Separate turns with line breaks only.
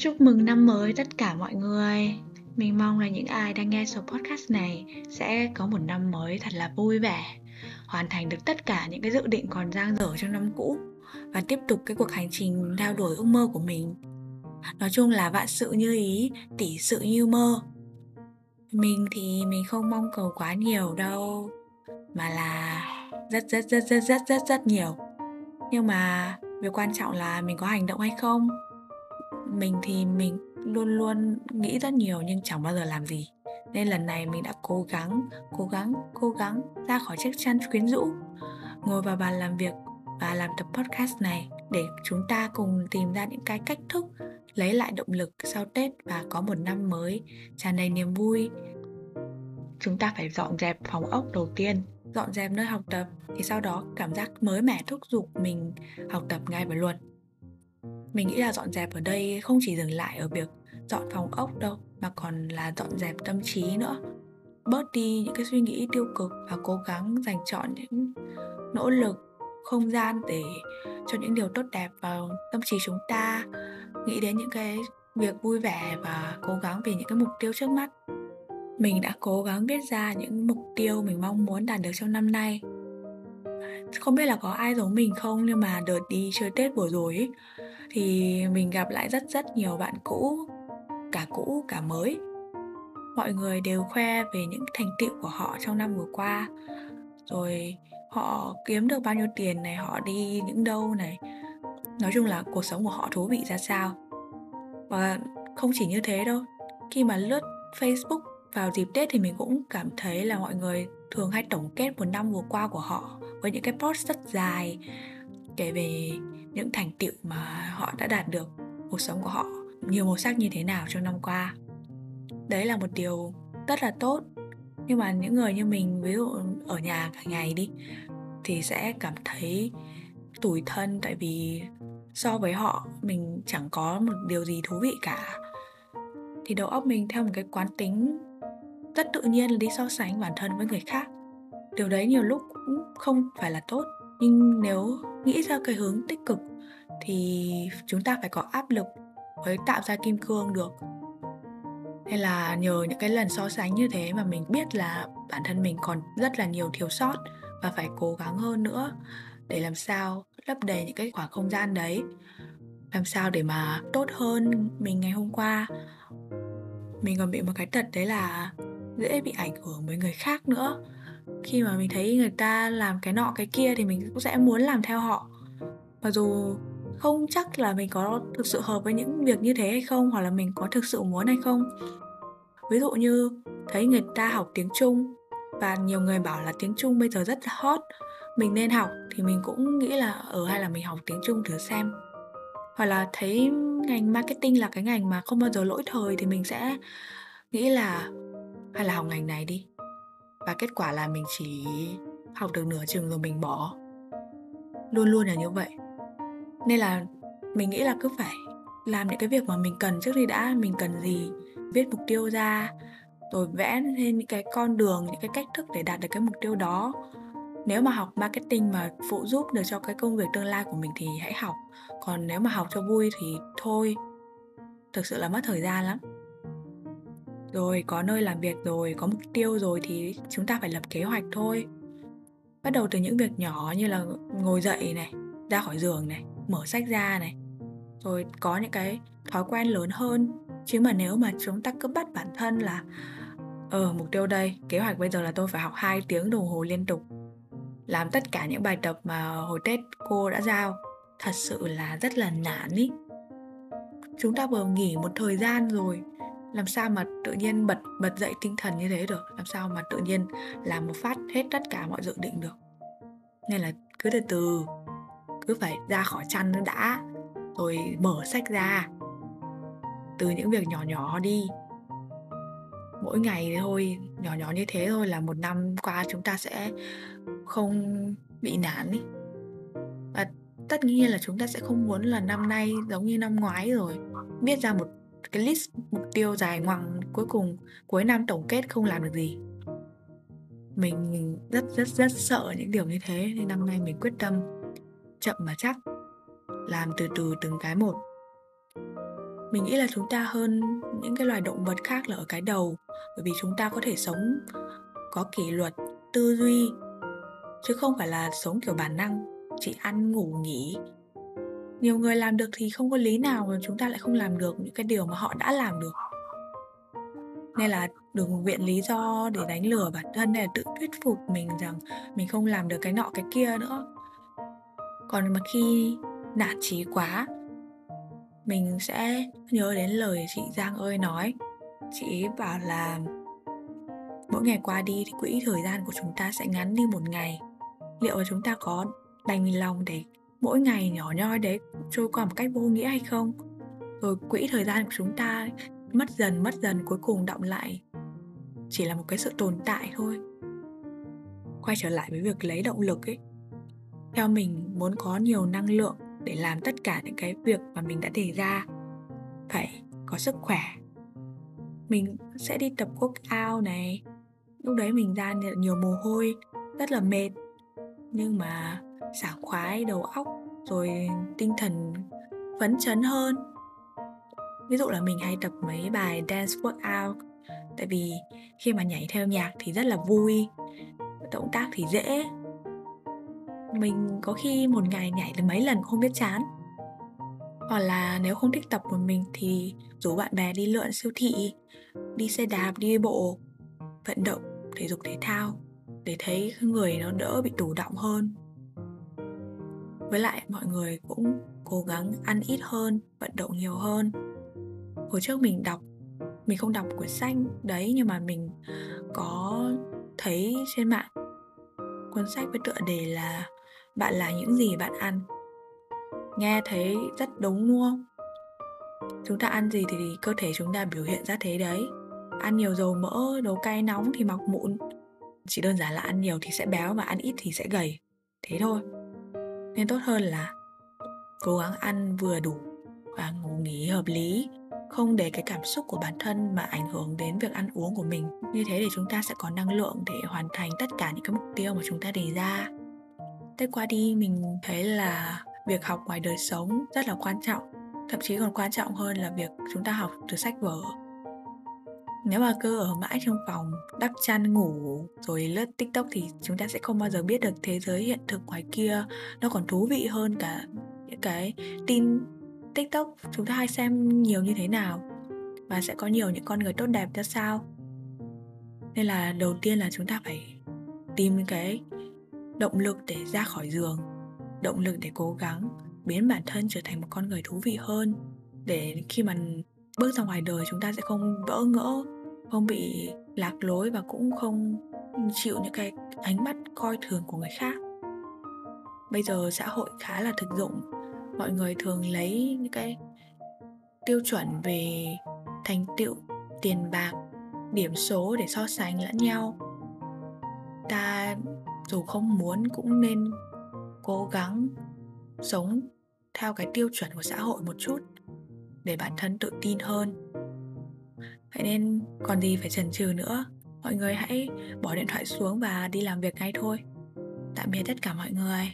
Chúc mừng năm mới tất cả mọi người. Mình mong là những ai đang nghe số podcast này sẽ có một năm mới thật là vui vẻ, hoàn thành được tất cả những cái dự định còn dang dở trong năm cũ và tiếp tục cái cuộc hành trình theo đuổi ước mơ của mình. Nói chung là vạn sự như ý, tỷ sự như mơ. Mình thì mình không mong cầu quá nhiều đâu, mà là rất rất rất rất rất rất rất nhiều. Nhưng mà việc quan trọng là mình có hành động hay không mình thì mình luôn luôn nghĩ rất nhiều nhưng chẳng bao giờ làm gì. Nên lần này mình đã cố gắng cố gắng cố gắng ra khỏi chiếc chăn quyến rũ. Ngồi vào bàn làm việc và làm tập podcast này để chúng ta cùng tìm ra những cái cách thức lấy lại động lực sau tết và có một năm mới, tràn đầy niềm vui. Chúng ta phải dọn dẹp phòng ốc đầu tiên, dọn dẹp nơi học tập, thì sau đó cảm giác mới mẻ thúc giục mình học tập ngay và luôn mình nghĩ là dọn dẹp ở đây không chỉ dừng lại ở việc dọn phòng ốc đâu mà còn là dọn dẹp tâm trí nữa. Bớt đi những cái suy nghĩ tiêu cực và cố gắng dành chọn những nỗ lực không gian để cho những điều tốt đẹp vào tâm trí chúng ta. Nghĩ đến những cái việc vui vẻ và cố gắng vì những cái mục tiêu trước mắt. Mình đã cố gắng viết ra những mục tiêu mình mong muốn đạt được trong năm nay. Không biết là có ai giống mình không nhưng mà đợt đi chơi tết vừa rồi ấy, thì mình gặp lại rất rất nhiều bạn cũ, cả cũ, cả mới. Mọi người đều khoe về những thành tựu của họ trong năm vừa qua. Rồi họ kiếm được bao nhiêu tiền này, họ đi những đâu này. Nói chung là cuộc sống của họ thú vị ra sao. Và không chỉ như thế đâu, khi mà lướt facebook vào dịp tết thì mình cũng cảm thấy là mọi người thường hay tổng kết một năm vừa qua của họ với những cái post rất dài, kể về những thành tựu mà họ đã đạt được, cuộc sống của họ nhiều màu sắc như thế nào trong năm qua. Đấy là một điều rất là tốt. Nhưng mà những người như mình, ví dụ ở nhà cả ngày đi, thì sẽ cảm thấy tủi thân. Tại vì so với họ, mình chẳng có một điều gì thú vị cả. Thì đầu óc mình theo một cái quán tính rất tự nhiên là đi so sánh bản thân với người khác. Điều đấy nhiều lúc cũng không phải là tốt. Nhưng nếu nghĩ ra cái hướng tích cực thì chúng ta phải có áp lực mới tạo ra kim cương được. Hay là nhờ những cái lần so sánh như thế mà mình biết là bản thân mình còn rất là nhiều thiếu sót và phải cố gắng hơn nữa để làm sao lấp đầy những cái khoảng không gian đấy, làm sao để mà tốt hơn mình ngày hôm qua. Mình còn bị một cái tật đấy là dễ bị ảnh hưởng với người khác nữa khi mà mình thấy người ta làm cái nọ cái kia thì mình cũng sẽ muốn làm theo họ. Mặc dù không chắc là mình có thực sự hợp với những việc như thế hay không, hoặc là mình có thực sự muốn hay không. Ví dụ như thấy người ta học tiếng trung và nhiều người bảo là tiếng trung bây giờ rất là hot, mình nên học thì mình cũng nghĩ là ở hay là mình học tiếng trung thử xem. Hoặc là thấy ngành marketing là cái ngành mà không bao giờ lỗi thời thì mình sẽ nghĩ là, hay là học ngành này đi và kết quả là mình chỉ học được nửa chừng rồi mình bỏ. Luôn luôn là như vậy. Nên là mình nghĩ là cứ phải làm những cái việc mà mình cần trước đi đã, mình cần gì viết mục tiêu ra, rồi vẽ lên những cái con đường, những cái cách thức để đạt được cái mục tiêu đó. Nếu mà học marketing mà phụ giúp được cho cái công việc tương lai của mình thì hãy học. Còn nếu mà học cho vui thì thôi. Thực sự là mất thời gian lắm rồi, có nơi làm việc rồi, có mục tiêu rồi thì chúng ta phải lập kế hoạch thôi. Bắt đầu từ những việc nhỏ như là ngồi dậy này, ra khỏi giường này, mở sách ra này. Rồi có những cái thói quen lớn hơn. Chứ mà nếu mà chúng ta cứ bắt bản thân là ờ mục tiêu đây, kế hoạch bây giờ là tôi phải học 2 tiếng đồng hồ liên tục. Làm tất cả những bài tập mà hồi tết cô đã giao, thật sự là rất là nản ý. Chúng ta vừa nghỉ một thời gian rồi làm sao mà tự nhiên bật bật dậy tinh thần như thế được? Làm sao mà tự nhiên làm một phát hết tất cả mọi dự định được? Nên là cứ từ từ, cứ phải ra khỏi chăn đã, rồi mở sách ra. Từ những việc nhỏ nhỏ đi. Mỗi ngày thôi, nhỏ nhỏ như thế thôi là một năm qua chúng ta sẽ không bị nản ý và tất nhiên là chúng ta sẽ không muốn là năm nay giống như năm ngoái rồi. Viết ra một cái list mục tiêu dài ngoằng cuối cùng, cuối năm tổng kết không làm được gì. Mình rất rất rất sợ những điều như thế nên năm nay mình quyết tâm chậm mà chắc, làm từ từ từng cái một. Mình nghĩ là chúng ta hơn những cái loài động vật khác là ở cái đầu, bởi vì chúng ta có thể sống, có kỷ luật, tư duy, chứ không phải là sống kiểu bản năng, chỉ ăn, ngủ, nghỉ nhiều người làm được thì không có lý nào mà chúng ta lại không làm được những cái điều mà họ đã làm được. Nên là đừng viện lý do để đánh lừa bản thân hay là tự thuyết phục mình rằng mình không làm được cái nọ cái kia nữa. Còn mà khi nản trí quá, mình sẽ nhớ đến lời chị Giang ơi nói. Chị ấy bảo là, mỗi ngày qua đi thì quỹ thời gian của chúng ta sẽ ngắn đi một ngày. Liệu là chúng ta có đành lòng để mỗi ngày nhỏ nhoi đấy trôi qua một cách vô nghĩa hay không? Rồi quỹ thời gian của chúng ta mất dần mất dần, cuối cùng động lại. Chỉ là một cái sự tồn tại thôi. Quay trở lại với việc lấy động lực ấy. Theo mình, muốn có nhiều năng lượng để làm tất cả những cái việc mà mình đã đề ra, phải có sức khỏe. Mình sẽ đi tập workout này. Lúc đấy mình ra nhiều mồ hôi, rất là mệt. Nhưng mà sảng khoái, đầu óc, rồi tinh thần phấn chấn hơn. Ví dụ là mình hay tập mấy bài dance workout, tại vì khi mà nhảy theo nhạc thì rất là vui, động tác thì dễ. Mình có khi một ngày nhảy được mấy lần không biết chán. Hoặc là nếu không thích tập một mình thì rủ bạn bè đi lượn siêu thị, đi xe đạp, đi bộ, vận động, thể dục thể thao, để thấy người nó đỡ bị tủ động hơn với lại mọi người cũng cố gắng ăn ít hơn, vận động nhiều hơn. Hồi trước mình đọc, mình không đọc quyển sách đấy nhưng mà mình có thấy trên mạng cuốn sách với tựa đề là bạn là những gì bạn ăn nghe thấy rất đúng đúng không? Chúng ta ăn gì thì cơ thể chúng ta biểu hiện ra thế đấy. Ăn nhiều dầu mỡ, đồ cay nóng thì mọc mụn. Chỉ đơn giản là ăn nhiều thì sẽ béo và ăn ít thì sẽ gầy. Thế thôi nên tốt hơn là cố gắng ăn vừa đủ và ngủ nghỉ hợp lý, không để cái cảm xúc của bản thân mà ảnh hưởng đến việc ăn uống của mình. Như thế để chúng ta sẽ có năng lượng để hoàn thành tất cả những cái mục tiêu mà chúng ta đề ra. Tết qua đi, mình thấy là việc học ngoài đời sống rất là quan trọng. Thậm chí còn quan trọng hơn là việc chúng ta học từ sách vở nếu mà cứ ở mãi trong phòng, đắp chăn, ngủ, rồi lướt tiktok thì chúng ta sẽ không bao giờ biết được thế giới hiện thực ngoài kia. Nó còn thú vị hơn cả những cái tin tiktok chúng ta hay xem nhiều như thế nào và sẽ có nhiều những con người tốt đẹp ra sao. Nên là đầu tiên là chúng ta phải tìm cái động lực để ra khỏi giường, động lực để cố gắng biến bản thân trở thành một con người thú vị hơn, để khi mà bước ra ngoài đời chúng ta sẽ không bỡ ngỡ, không bị lạc lối và cũng không chịu những cái ánh mắt coi thường của người khác. Bây giờ xã hội khá là thực dụng. Mọi người thường lấy những cái tiêu chuẩn về thành tựu, tiền bạc, điểm số để so sánh lẫn nhau. Ta dù không muốn cũng nên cố gắng sống theo cái tiêu chuẩn của xã hội một chút để bản thân tự tin hơn. Vậy nên còn gì phải chần chừ nữa. Mọi người hãy bỏ điện thoại xuống và đi làm việc ngay thôi. Tạm biệt tất cả mọi người.